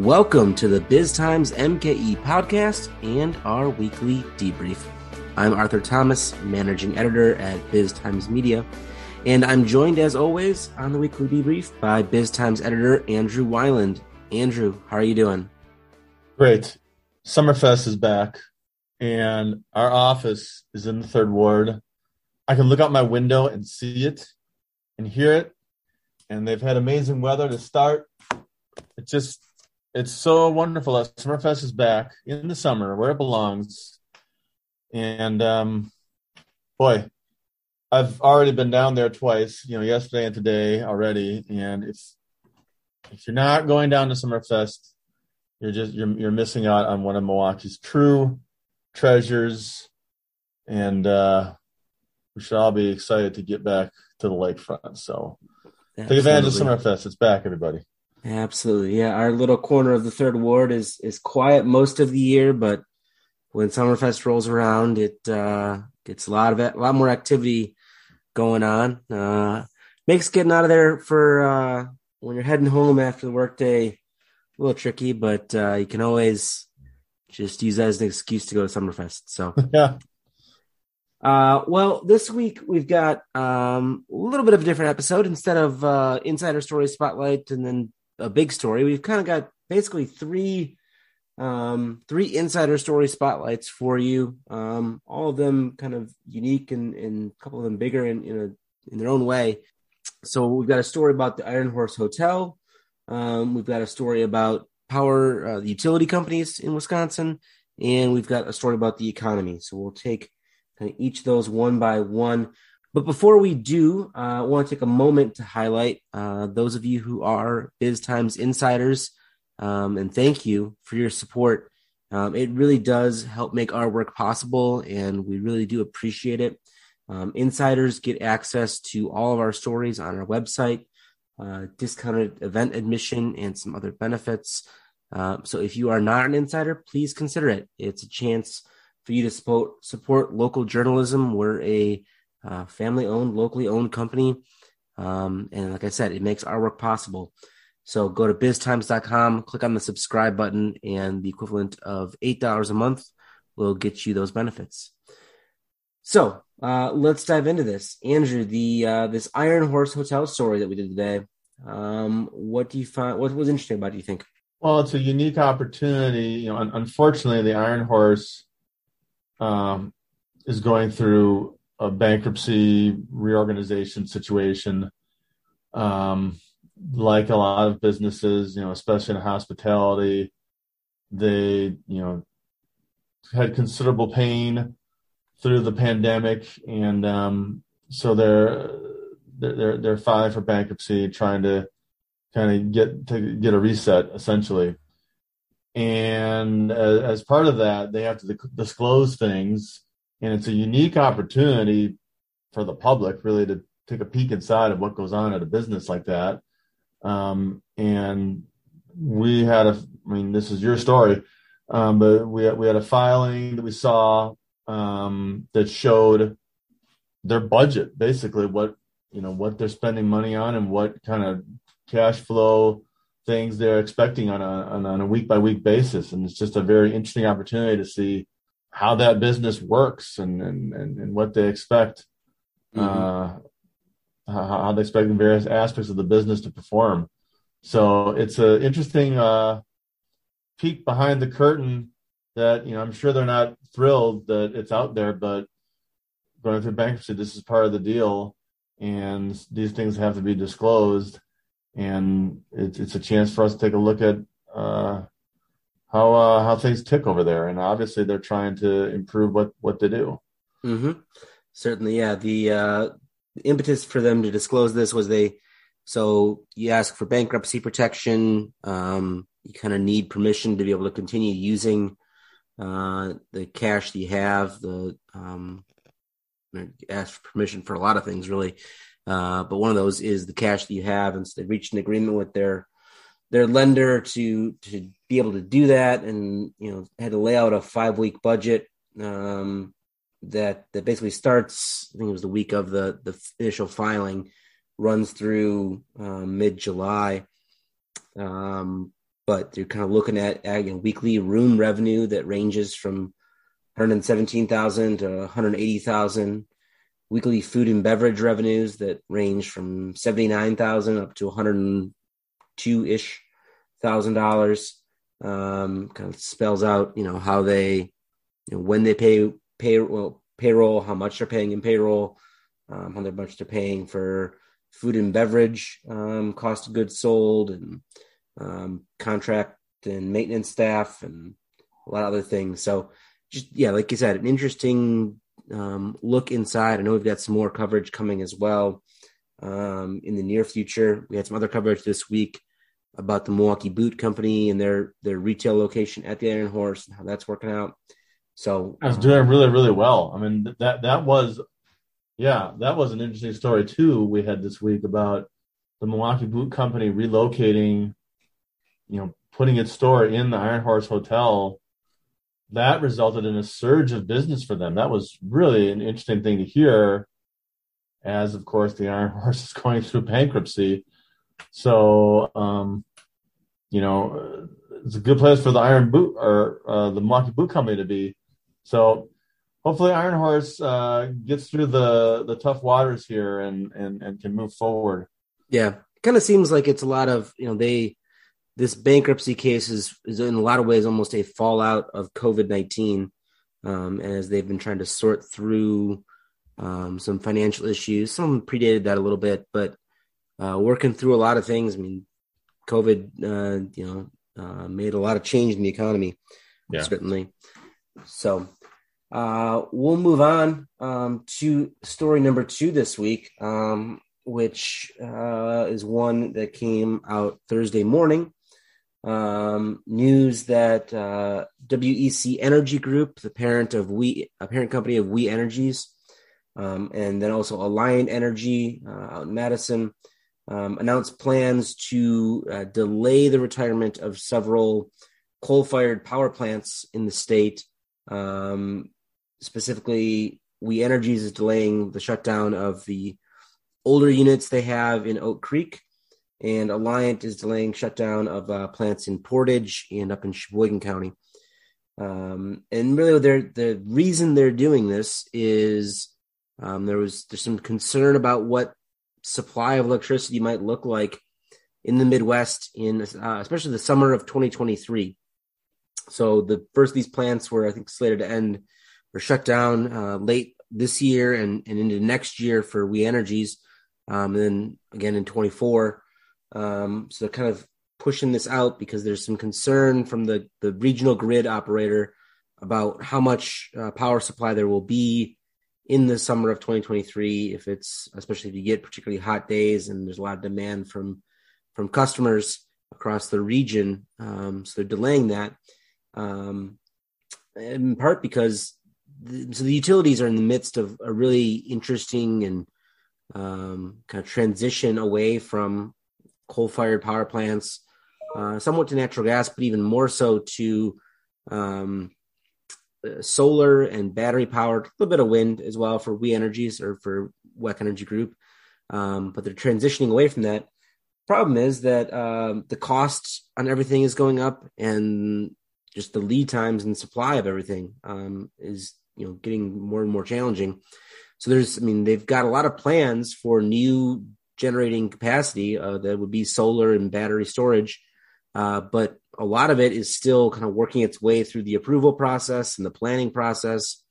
Welcome to the Biz Times MKE podcast and our weekly debrief. I'm Arthur Thomas, managing editor at Biz Times Media, and I'm joined as always on the weekly debrief by Biz Times editor Andrew Weiland. Andrew, how are you doing? Great. Summerfest is back, and our office is in the third ward. I can look out my window and see it and hear it, and they've had amazing weather to start. It just it's so wonderful that Summerfest is back in the summer where it belongs. And um, boy, I've already been down there twice, you know, yesterday and today already. And if if you're not going down to Summerfest, you're just you're you're missing out on one of Milwaukee's true treasures. And uh, we should all be excited to get back to the lakefront. So Absolutely. take advantage of Summerfest. It's back, everybody. Absolutely. Yeah. Our little corner of the third ward is is quiet most of the year, but when Summerfest rolls around, it uh, gets a lot of a lot more activity going on. Uh, makes getting out of there for uh, when you're heading home after the workday a little tricky, but uh, you can always just use that as an excuse to go to Summerfest. So yeah. Uh, well, this week we've got um, a little bit of a different episode. Instead of uh, insider story spotlight and then a big story. We've kind of got basically three um, three insider story spotlights for you. Um, all of them kind of unique and, and a couple of them bigger in in, a, in their own way. So we've got a story about the Iron Horse Hotel. Um, we've got a story about power uh, utility companies in Wisconsin, and we've got a story about the economy. So we'll take kind of each of those one by one. But before we do, uh, I want to take a moment to highlight uh, those of you who are Biz Times insiders, um, and thank you for your support. Um, it really does help make our work possible, and we really do appreciate it. Um, insiders get access to all of our stories on our website, uh, discounted event admission, and some other benefits. Uh, so if you are not an insider, please consider it. It's a chance for you to support support local journalism. We're a uh, family owned, locally owned company. Um, and like I said, it makes our work possible. So go to biztimes.com, click on the subscribe button, and the equivalent of $8 a month will get you those benefits. So uh, let's dive into this. Andrew, the uh, this Iron Horse Hotel story that we did today. Um, what do you find? What was interesting about? It, do you think? Well, it's a unique opportunity. You know, unfortunately, the Iron Horse um, is going through a bankruptcy reorganization situation. Um, like a lot of businesses, you know, especially in hospitality, they, you know, had considerable pain through the pandemic, and um, so they're they're they're filing for bankruptcy, trying to kind of get to get a reset essentially. And as, as part of that, they have to disclose things and it's a unique opportunity for the public really to take a peek inside of what goes on at a business like that. Um, and we had a, I mean, this is your story, um, but we had, we had a filing that we saw um, that showed their budget, basically what you know what they're spending money on and what kind of cash flow things they're expecting on a on a week by week basis. And it's just a very interesting opportunity to see how that business works and and and, and what they expect mm-hmm. uh, how, how, they expect the various aspects of the business to perform so it's an interesting uh, peek behind the curtain that you know i'm sure they're not thrilled that it's out there but going through bankruptcy this is part of the deal and these things have to be disclosed and it's, it's a chance for us to take a look at uh, how uh, how things tick over there, and obviously they're trying to improve what what they do. Mm-hmm. Certainly, yeah. The, uh, impetus for them to disclose this was they so you ask for bankruptcy protection. Um, you kind of need permission to be able to continue using uh, the cash that you have. The um, ask for permission for a lot of things, really. Uh, but one of those is the cash that you have, and so they reached an agreement with their their lender to to be able to do that, and you know had to lay out a five week budget um, that that basically starts. I think it was the week of the the initial filing, runs through um, mid July. Um, but they're kind of looking at you know, weekly room revenue that ranges from 117,000 to 180,000. Weekly food and beverage revenues that range from 79,000 up to 102 ish thousand dollars. Um, kind of spells out, you know, how they, you know, when they pay pay well, payroll, how much they're paying in payroll, um, how much they're paying for food and beverage, um, cost of goods sold, and um, contract and maintenance staff, and a lot of other things. So, just yeah, like you said, an interesting um, look inside. I know we've got some more coverage coming as well um, in the near future. We had some other coverage this week about the Milwaukee Boot Company and their their retail location at the Iron Horse and how that's working out. So I was doing really really well. I mean that that was yeah that was an interesting story too. We had this week about the Milwaukee Boot Company relocating, you know, putting its store in the Iron Horse Hotel. That resulted in a surge of business for them. That was really an interesting thing to hear, as of course the Iron Horse is going through bankruptcy. So, um, you know, it's a good place for the Iron Boot or uh, the Milwaukee Boot Company to be. So, hopefully, Iron Horse uh, gets through the the tough waters here and and and can move forward. Yeah, it kind of seems like it's a lot of you know they this bankruptcy case is is in a lot of ways almost a fallout of COVID nineteen, um, as they've been trying to sort through um, some financial issues. Some predated that a little bit, but uh, working through a lot of things. I mean, COVID, uh, you know, uh, made a lot of change in the economy, yeah. certainly. So uh, we'll move on um, to story number two this week, um, which uh, is one that came out Thursday morning. Um, news that uh, WEC Energy Group, the parent of We, a parent company of We Energies, um, and then also Alliant Energy out in Madison, um, announced plans to uh, delay the retirement of several coal fired power plants in the state. Um, specifically, We Energies is delaying the shutdown of the older units they have in Oak Creek, and Alliant is delaying shutdown of uh, plants in Portage and up in Sheboygan County. Um, and really, the reason they're doing this is um, there was there's some concern about what supply of electricity might look like in the Midwest in uh, especially the summer of 2023. So the first these plants were I think slated to end or shut down uh, late this year and, and into next year for We Energies, um, and then again in 24. Um, so kind of pushing this out because there's some concern from the the regional grid operator about how much uh, power supply there will be in the summer of 2023 if it's especially if you get particularly hot days and there's a lot of demand from from customers across the region um, so they're delaying that um, in part because the, so the utilities are in the midst of a really interesting and um, kind of transition away from coal-fired power plants uh, somewhat to natural gas but even more so to um, solar and battery powered, a little bit of wind as well for We Energies or for WEC Energy Group. Um, but they're transitioning away from that. Problem is that um, the cost on everything is going up, and just the lead times and supply of everything um, is you know getting more and more challenging. So there's, I mean, they've got a lot of plans for new generating capacity uh, that would be solar and battery storage, uh, but a lot of it is still kind of working its way through the approval process and the planning process.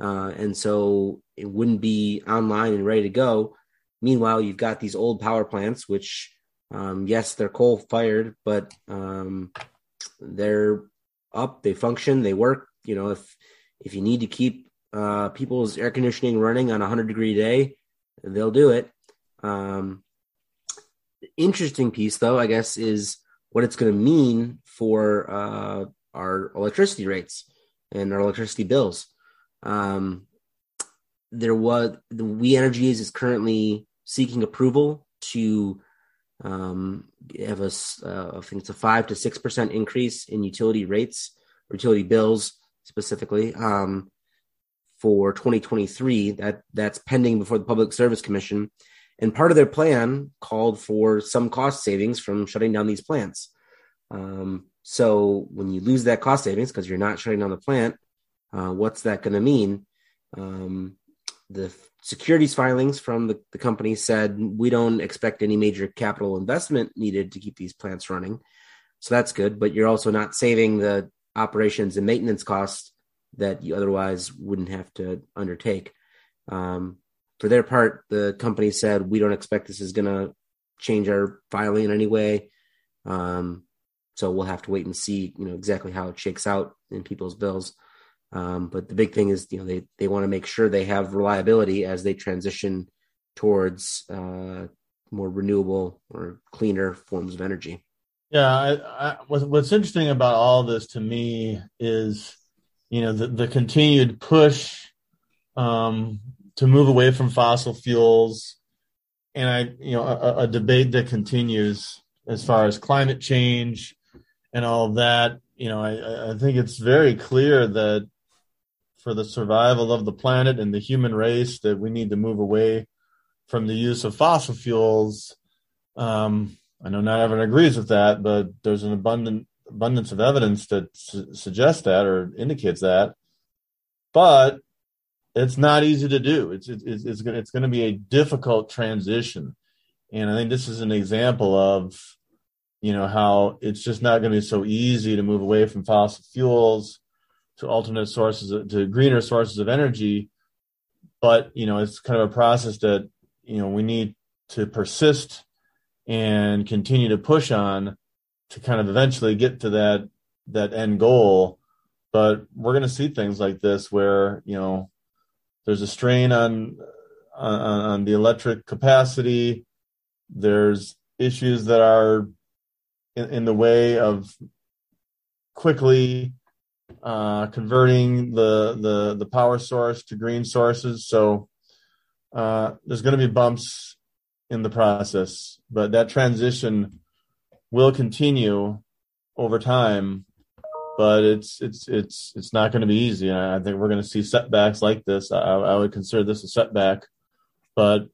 Uh, and so it wouldn't be online and ready to go. Meanwhile, you've got these old power plants, which, um, yes, they're coal fired, but um, they're up, they function, they work. You know, if if you need to keep uh, people's air conditioning running on a hundred degree day, they'll do it. Um, interesting piece, though, I guess, is what it's going to mean for uh, our electricity rates and our electricity bills. Um, there was the We Energies is currently seeking approval to um, have a, uh, I think it's a five to six percent increase in utility rates, utility bills specifically um, for 2023. That that's pending before the Public Service Commission, and part of their plan called for some cost savings from shutting down these plants. Um, so when you lose that cost savings because you're not shutting down the plant, uh, what's that going to mean? Um, the securities filings from the, the company said we don't expect any major capital investment needed to keep these plants running. So that's good, but you're also not saving the operations and maintenance costs that you otherwise wouldn't have to undertake. Um, for their part, the company said we don't expect this is going to change our filing in any way. Um, so we'll have to wait and see, you know, exactly how it shakes out in people's bills. Um, but the big thing is, you know, they they want to make sure they have reliability as they transition towards uh, more renewable or cleaner forms of energy. Yeah, I, I, what's interesting about all this to me is, you know, the, the continued push um, to move away from fossil fuels, and I, you know, a, a debate that continues as far as climate change and all of that. You know, I, I think it's very clear that for the survival of the planet and the human race that we need to move away from the use of fossil fuels. Um, I know not everyone agrees with that, but there's an abundant abundance of evidence that su- suggests that or indicates that. But it's not easy to do. It's it's it's, it's going it's going to be a difficult transition, and I think this is an example of you know how it's just not going to be so easy to move away from fossil fuels to alternate sources to greener sources of energy. But you know it's kind of a process that you know we need to persist and continue to push on to kind of eventually get to that that end goal. But we're going to see things like this where you know there's a strain on on, on the electric capacity there's issues that are in, in the way of quickly uh, converting the, the the power source to green sources. So uh, there's going to be bumps in the process, but that transition will continue over time. But it's it's it's it's not going to be easy. I think we're going to see setbacks like this. I, I would consider this a setback, but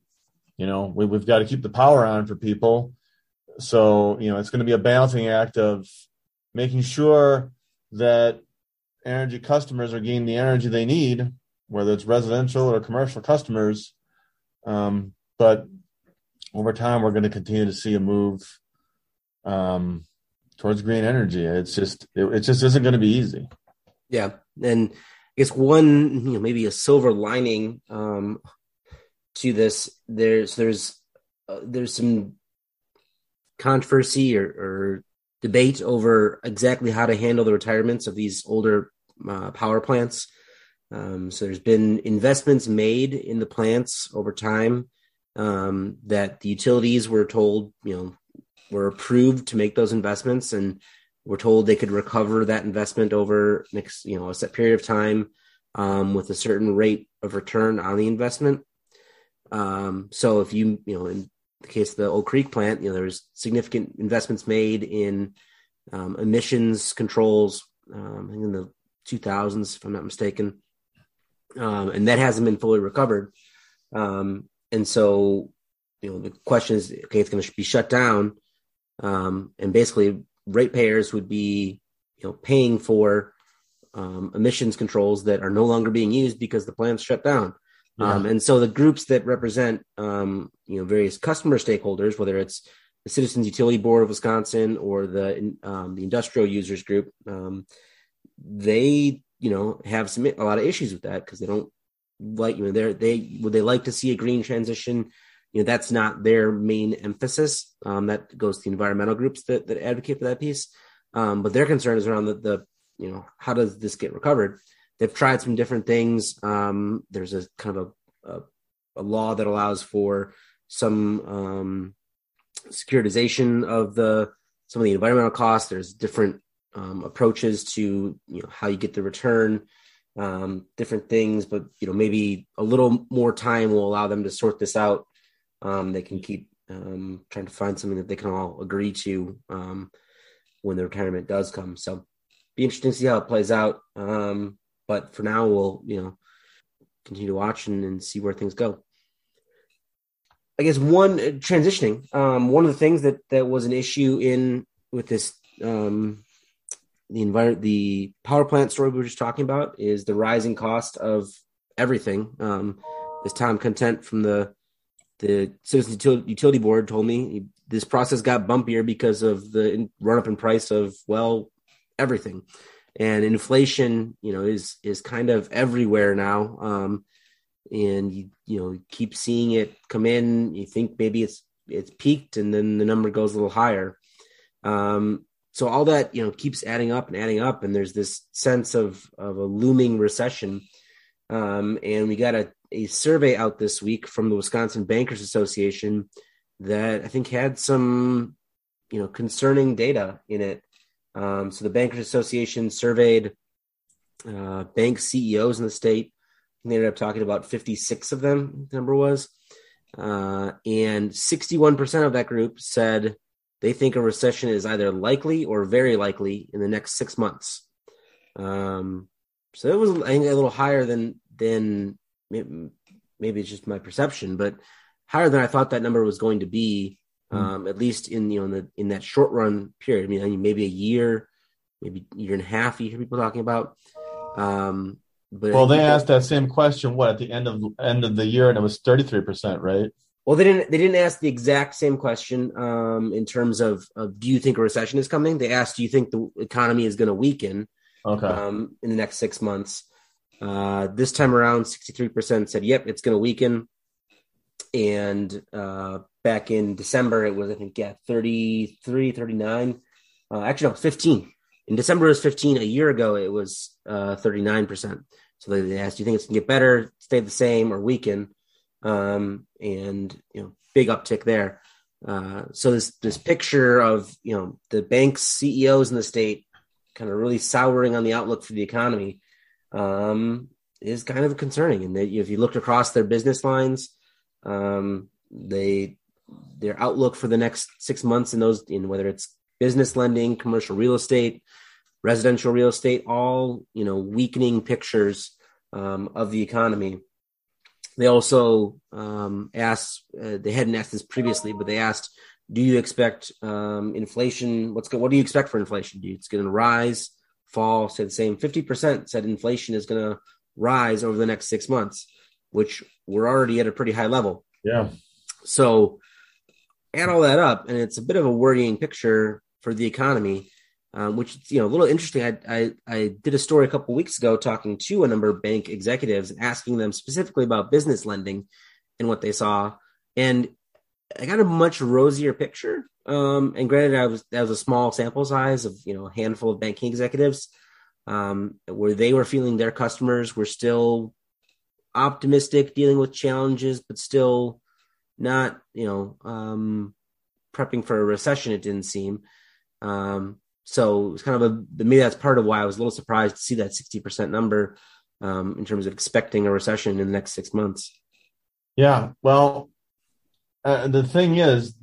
you know we, we've got to keep the power on for people. So you know it's going to be a balancing act of making sure that energy customers are getting the energy they need, whether it's residential or commercial customers. Um, but over time, we're going to continue to see a move um, towards green energy. It's just it, it just isn't going to be easy. Yeah, and I guess one you know maybe a silver lining um, to this there's there's uh, there's some controversy or, or debate over exactly how to handle the retirements of these older uh, power plants. Um, so there's been investments made in the plants over time um, that the utilities were told, you know, were approved to make those investments, and were told they could recover that investment over next, you know, a set period of time um, with a certain rate of return on the investment. Um, so if you, you know, in the case of the Oak Creek plant, you know, there's significant investments made in um, emissions controls. Um, in the 2000s, if I'm not mistaken. Um, and that hasn't been fully recovered. Um, and so, you know, the question is, okay, it's going to be shut down. Um, and basically, ratepayers would be, you know, paying for um, emissions controls that are no longer being used because the plant's shut down. Yeah. Um, and so the groups that represent, um, you know, various customer stakeholders, whether it's the Citizens Utility Board of Wisconsin or the the Industrial Users Group, they you know have some a lot of issues with that because they don't like you know they they would they like to see a green transition you know that's not their main emphasis um, that goes to the environmental groups that, that advocate for that piece um, but their concern is around the, the you know how does this get recovered they've tried some different things um, there's a kind of a, a, a, law that allows for some um, securitization of the some of the environmental costs there's different um, approaches to you know how you get the return, um, different things. But you know maybe a little more time will allow them to sort this out. Um, they can keep um, trying to find something that they can all agree to um, when the retirement does come. So be interesting to see how it plays out. Um, but for now, we'll you know continue to watch and, and see where things go. I guess one uh, transitioning. Um, one of the things that that was an issue in with this um, the environment, the power plant story we were just talking about is the rising cost of everything. Um, as Tom Content from the the Citizens Utility Board told me, this process got bumpier because of the run up in price of well everything, and inflation, you know, is is kind of everywhere now. Um, and you you know keep seeing it come in. You think maybe it's it's peaked, and then the number goes a little higher. Um, so all that you know keeps adding up and adding up, and there's this sense of of a looming recession. Um, and we got a, a survey out this week from the Wisconsin Bankers Association that I think had some you know concerning data in it. Um, so the Bankers Association surveyed uh, bank CEOs in the state. And they ended up talking about 56 of them. The number was, uh, and 61% of that group said they think a recession is either likely or very likely in the next six months. Um, so it was, I think, a little higher than than maybe it's just my perception, but higher than I thought that number was going to be. Hmm. Um, mm. At least in you know in the in that short run period. I mean, I mean, maybe a year, maybe a year and a half. You hear people talking about. Um, but well, they asked that same question. What at the end of end of the year, and it was thirty three percent, right? Well, they didn't. They didn't ask the exact same question um, in terms of, of, do you think a recession is coming? They asked, do you think the economy is going to weaken okay. um, in the next six months? Uh, this time around, sixty three percent said, "Yep, it's going to weaken." And uh, back in December, it was I think yeah, 33, 39. Uh, actually, no, fifteen. In December, it was fifteen. A year ago, it was uh, thirty nine percent. So they asked, "Do you think it's going to get better, stay the same, or weaken?" um, and you know big uptick there. Uh, so this this picture of you know the banks CEOs in the state kind of really souring on the outlook for the economy um, is kind of concerning. And if you looked across their business lines, um, they their outlook for the next six months in those in whether it's business lending, commercial real estate, residential real estate, all you know weakening pictures um, of the economy. They also um, asked, uh, they hadn't asked this previously, but they asked, do you expect um, inflation? What's go- what do you expect for inflation? Do you, it's going to rise, fall? Said the same. Fifty percent said inflation is going to rise over the next six months, which we're already at a pretty high level. Yeah. So add all that up, and it's a bit of a worrying picture for the economy um, which you know a little interesting. I, I, I did a story a couple weeks ago talking to a number of bank executives and asking them specifically about business lending and what they saw, and I got a much rosier picture. Um, and granted, I was that was a small sample size of you know a handful of banking executives um, where they were feeling their customers were still optimistic, dealing with challenges, but still not you know um, prepping for a recession. It didn't seem. Um, so it's kind of a maybe that's part of why I was a little surprised to see that 60% number um, in terms of expecting a recession in the next six months. Yeah, well, uh, the thing is,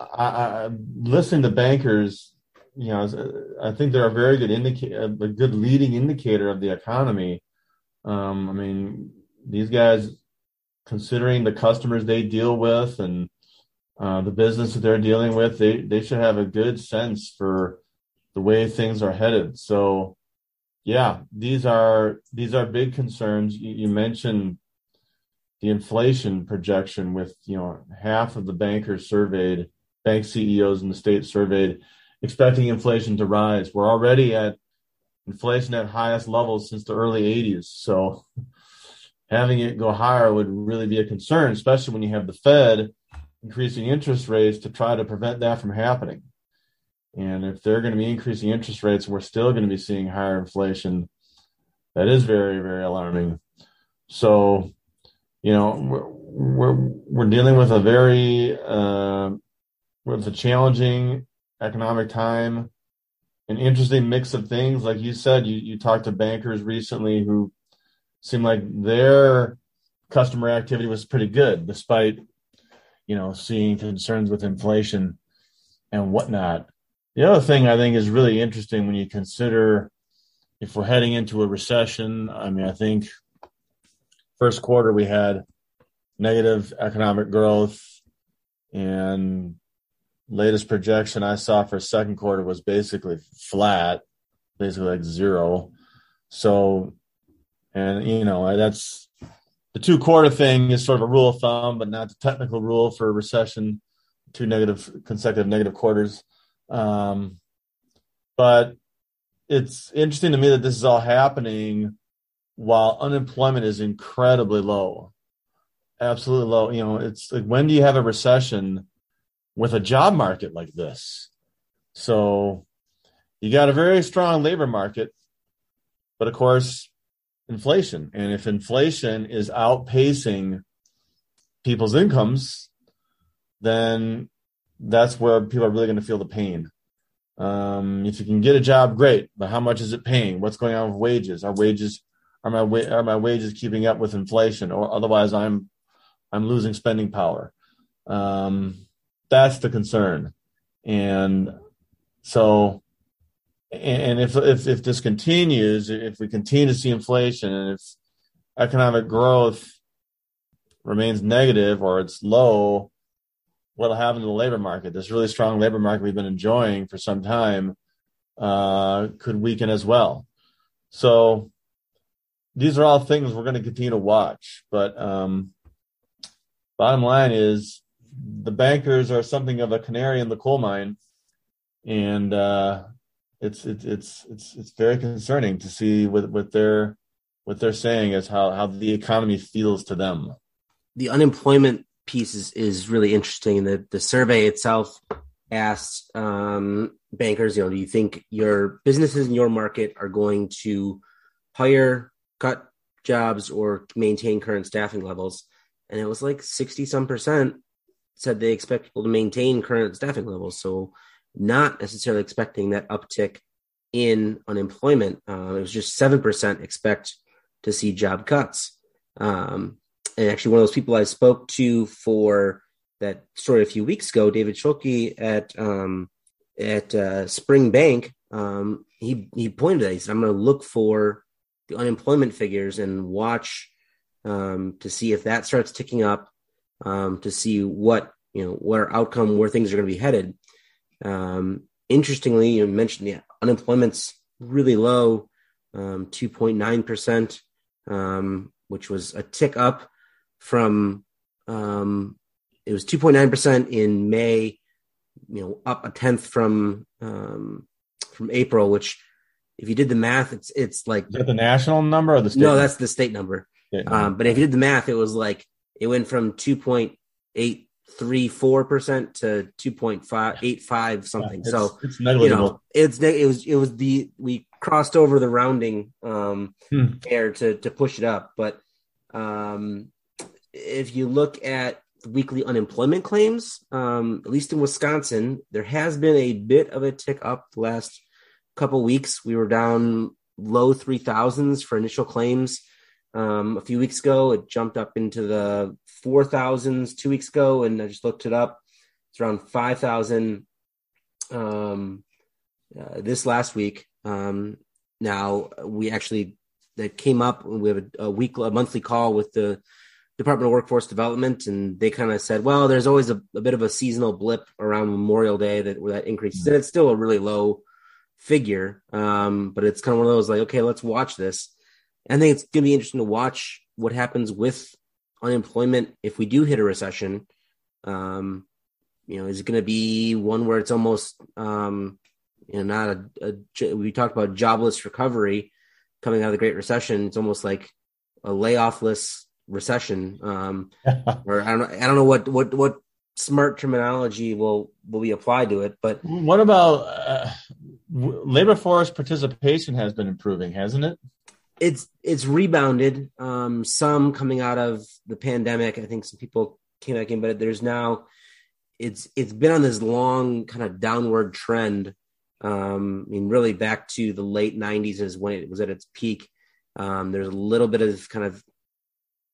I, I, listening to bankers, you know, I think they're a very good indicator, a good leading indicator of the economy. Um, I mean, these guys, considering the customers they deal with and uh, the business that they're dealing with, they they should have a good sense for the way things are headed. So, yeah, these are these are big concerns. You, you mentioned the inflation projection with you know half of the bankers surveyed, bank CEOs in the state surveyed, expecting inflation to rise. We're already at inflation at highest levels since the early 80s. So having it go higher would really be a concern, especially when you have the Fed increasing interest rates to try to prevent that from happening. And if they're going to be increasing interest rates we're still going to be seeing higher inflation, that is very, very alarming. So, you know, we're, we're, we're dealing with a very, uh, with a challenging economic time, an interesting mix of things. Like you said, you, you talked to bankers recently who seemed like their customer activity was pretty good despite, you know, seeing concerns with inflation and whatnot. The other thing I think is really interesting when you consider if we're heading into a recession. I mean, I think first quarter we had negative economic growth and latest projection I saw for second quarter was basically flat, basically like zero. So, and you know, that's the two quarter thing is sort of a rule of thumb, but not the technical rule for a recession, two negative consecutive negative quarters. Um, but it's interesting to me that this is all happening while unemployment is incredibly low, absolutely low. You know, it's like when do you have a recession with a job market like this? So you got a very strong labor market, but of course, inflation. And if inflation is outpacing people's incomes, then that's where people are really going to feel the pain. Um, if you can get a job, great, but how much is it paying? What's going on with wages? Are wages are my wa- are my wages keeping up with inflation, or otherwise I'm I'm losing spending power? Um, that's the concern, and so and if if if this continues, if we continue to see inflation, and if economic growth remains negative or it's low, what'll happen to the labor market? This really strong labor market we've been enjoying for some time uh, could weaken as well. So these are all things we're going to continue to watch. But um, bottom line is the bankers are something of a canary in the coal mine, and uh, it's it's it's it's it's very concerning to see what what they're what they're saying is how how the economy feels to them. The unemployment piece is, is really interesting. The the survey itself asked um, bankers, you know, do you think your businesses in your market are going to hire, cut jobs, or maintain current staffing levels? And it was like sixty some percent said they expect people to maintain current staffing levels. So not necessarily expecting that uptick in unemployment. Uh, it was just seven percent expect to see job cuts. Um, and actually one of those people I spoke to for that story a few weeks ago, David Schulke at um, at uh, Spring Bank, um, he he pointed at. He said, "I'm going to look for unemployment figures and watch um, to see if that starts ticking up, um, to see what you know what our outcome, where things are going to be headed." Um, interestingly, you mentioned the unemployment's really low, um, 2.9 percent, which was a tick up from um, it was 2.9% in May, you know, up a tenth from um, from April, which if you did the math, it's it's like Is that the national number or the state no, number? that's the state number. Yeah. Um, but if you did the math, it was like it went from 2.834% to 2.585 something. It's- so it's you know, it's it was it was the we crossed over the rounding um Hmm. there to to push it up, but um if you look at weekly unemployment claims, um, at least in Wisconsin, there has been a bit of a tick up the last couple weeks. We were down low three thousands for initial claims. Um, a few weeks ago, it jumped up into the four thousands two weeks ago, and I just looked it up. It's around five thousand um, uh, this last week. Um, now we actually that came up. We have a, a week, a monthly call with the Department of Workforce Development, and they kind of said, well, there's always a, a, bit of a seasonal blip around Memorial Day that where that increases, and it's still a really low figure. Um, but it's kind of one of those like, okay, let's watch this. I think it's going to be interesting to watch what happens with unemployment if we do hit a recession. Um, you know, is it going to be one where it's almost, um, you know, not a, a, we talked about jobless recovery coming out of the Great Recession. It's almost like a layoffless recession. Um, or I don't, I don't know what, what, what smart terminology will, will be applied to it, but what about uh, labor force participation has been improving, hasn't it? It's, it's rebounded. Um, some coming out of the pandemic. I think some people came back in, but there's now, it's, it's been on this long kind of downward trend. Um, I mean, really back to the late nineties is when it was at its peak. Um, there's a little bit of kind of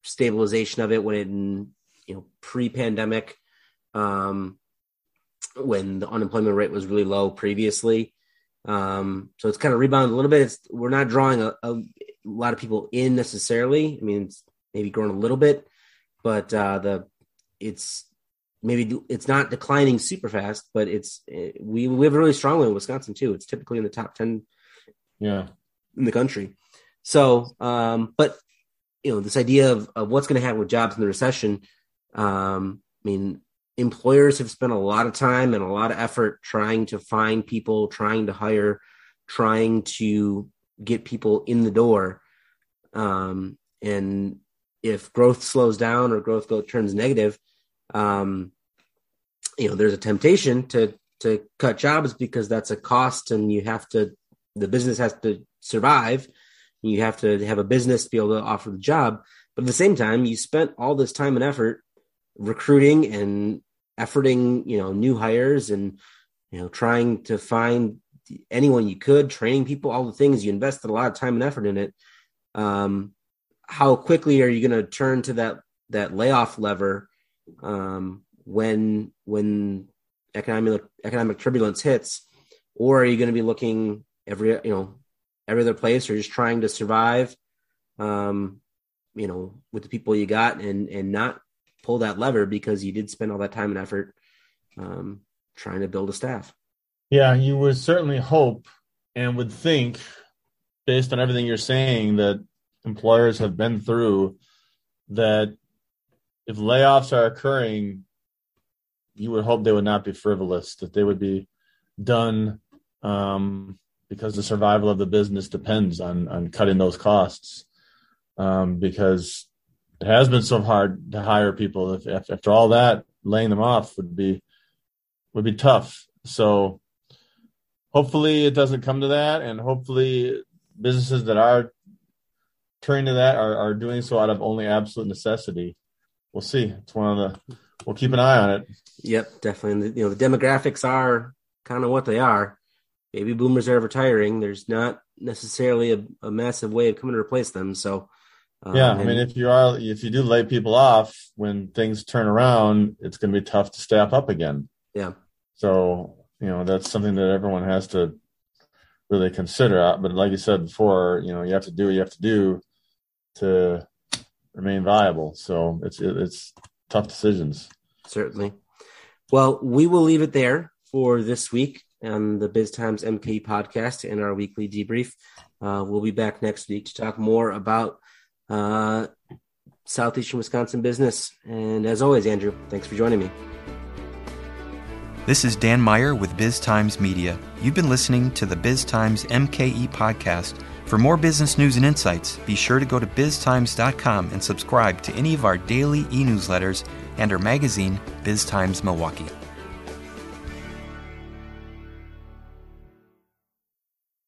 stabilization of it when it, you know, pre-pandemic, um, when the unemployment rate was really low previously. Um, so it's kind of rebounded a little bit. It's, we're not drawing a, a, lot of people in necessarily. I mean, it's maybe grown a little bit, but uh, the it's maybe it's not declining super fast, but it's we we have a really strong one in Wisconsin too. It's typically in the top ten, yeah, in the country. So, um, but you know, this idea of, of what's going to happen with jobs in the recession. Um, I mean, employers have spent a lot of time and a lot of effort trying to find people, trying to hire, trying to get people in the door. Um, and if growth slows down or growth go, turns negative, um, you know, there's a temptation to to cut jobs because that's a cost, and you have to. The business has to survive. You have to have a business to be able to offer the job. But at the same time, you spent all this time and effort recruiting and efforting, you know, new hires and you know trying to find anyone you could, training people, all the things you invested a lot of time and effort in it. Um, how quickly are you going to turn to that that layoff lever um, when when economic economic turbulence hits, or are you going to be looking every you know every other place, or just trying to survive, um, you know, with the people you got, and and not pull that lever because you did spend all that time and effort um, trying to build a staff. Yeah, you would certainly hope and would think, based on everything you're saying, that employers have been through that if layoffs are occurring, you would hope they would not be frivolous, that they would be done um, because the survival of the business depends on on cutting those costs. Um, because it has been so hard to hire people. If, if, after all that, laying them off would be would be tough. So hopefully it doesn't come to that, and hopefully businesses that are turning to that are, are doing so out of only absolute necessity we'll see. It's one of the we'll keep an eye on it. Yep, definitely. You know, the demographics are kind of what they are. Baby boomers are retiring. There's not necessarily a, a massive way of coming to replace them. So, um, yeah, I mean, if you are if you do lay people off when things turn around, it's going to be tough to staff up again. Yeah. So you know that's something that everyone has to really consider. But like you said before, you know you have to do what you have to do to remain viable. So it's it's tough decisions. Certainly. Well, we will leave it there for this week on the Biz Times MK podcast and our weekly debrief. Uh, we'll be back next week to talk more about uh, southeastern Wisconsin business. And as always, Andrew, thanks for joining me. This is Dan Meyer with Biz Times Media. You've been listening to the Biz Times MKE podcast for more business news and insights, be sure to go to biztimes.com and subscribe to any of our daily e newsletters and our magazine, Biz Times Milwaukee.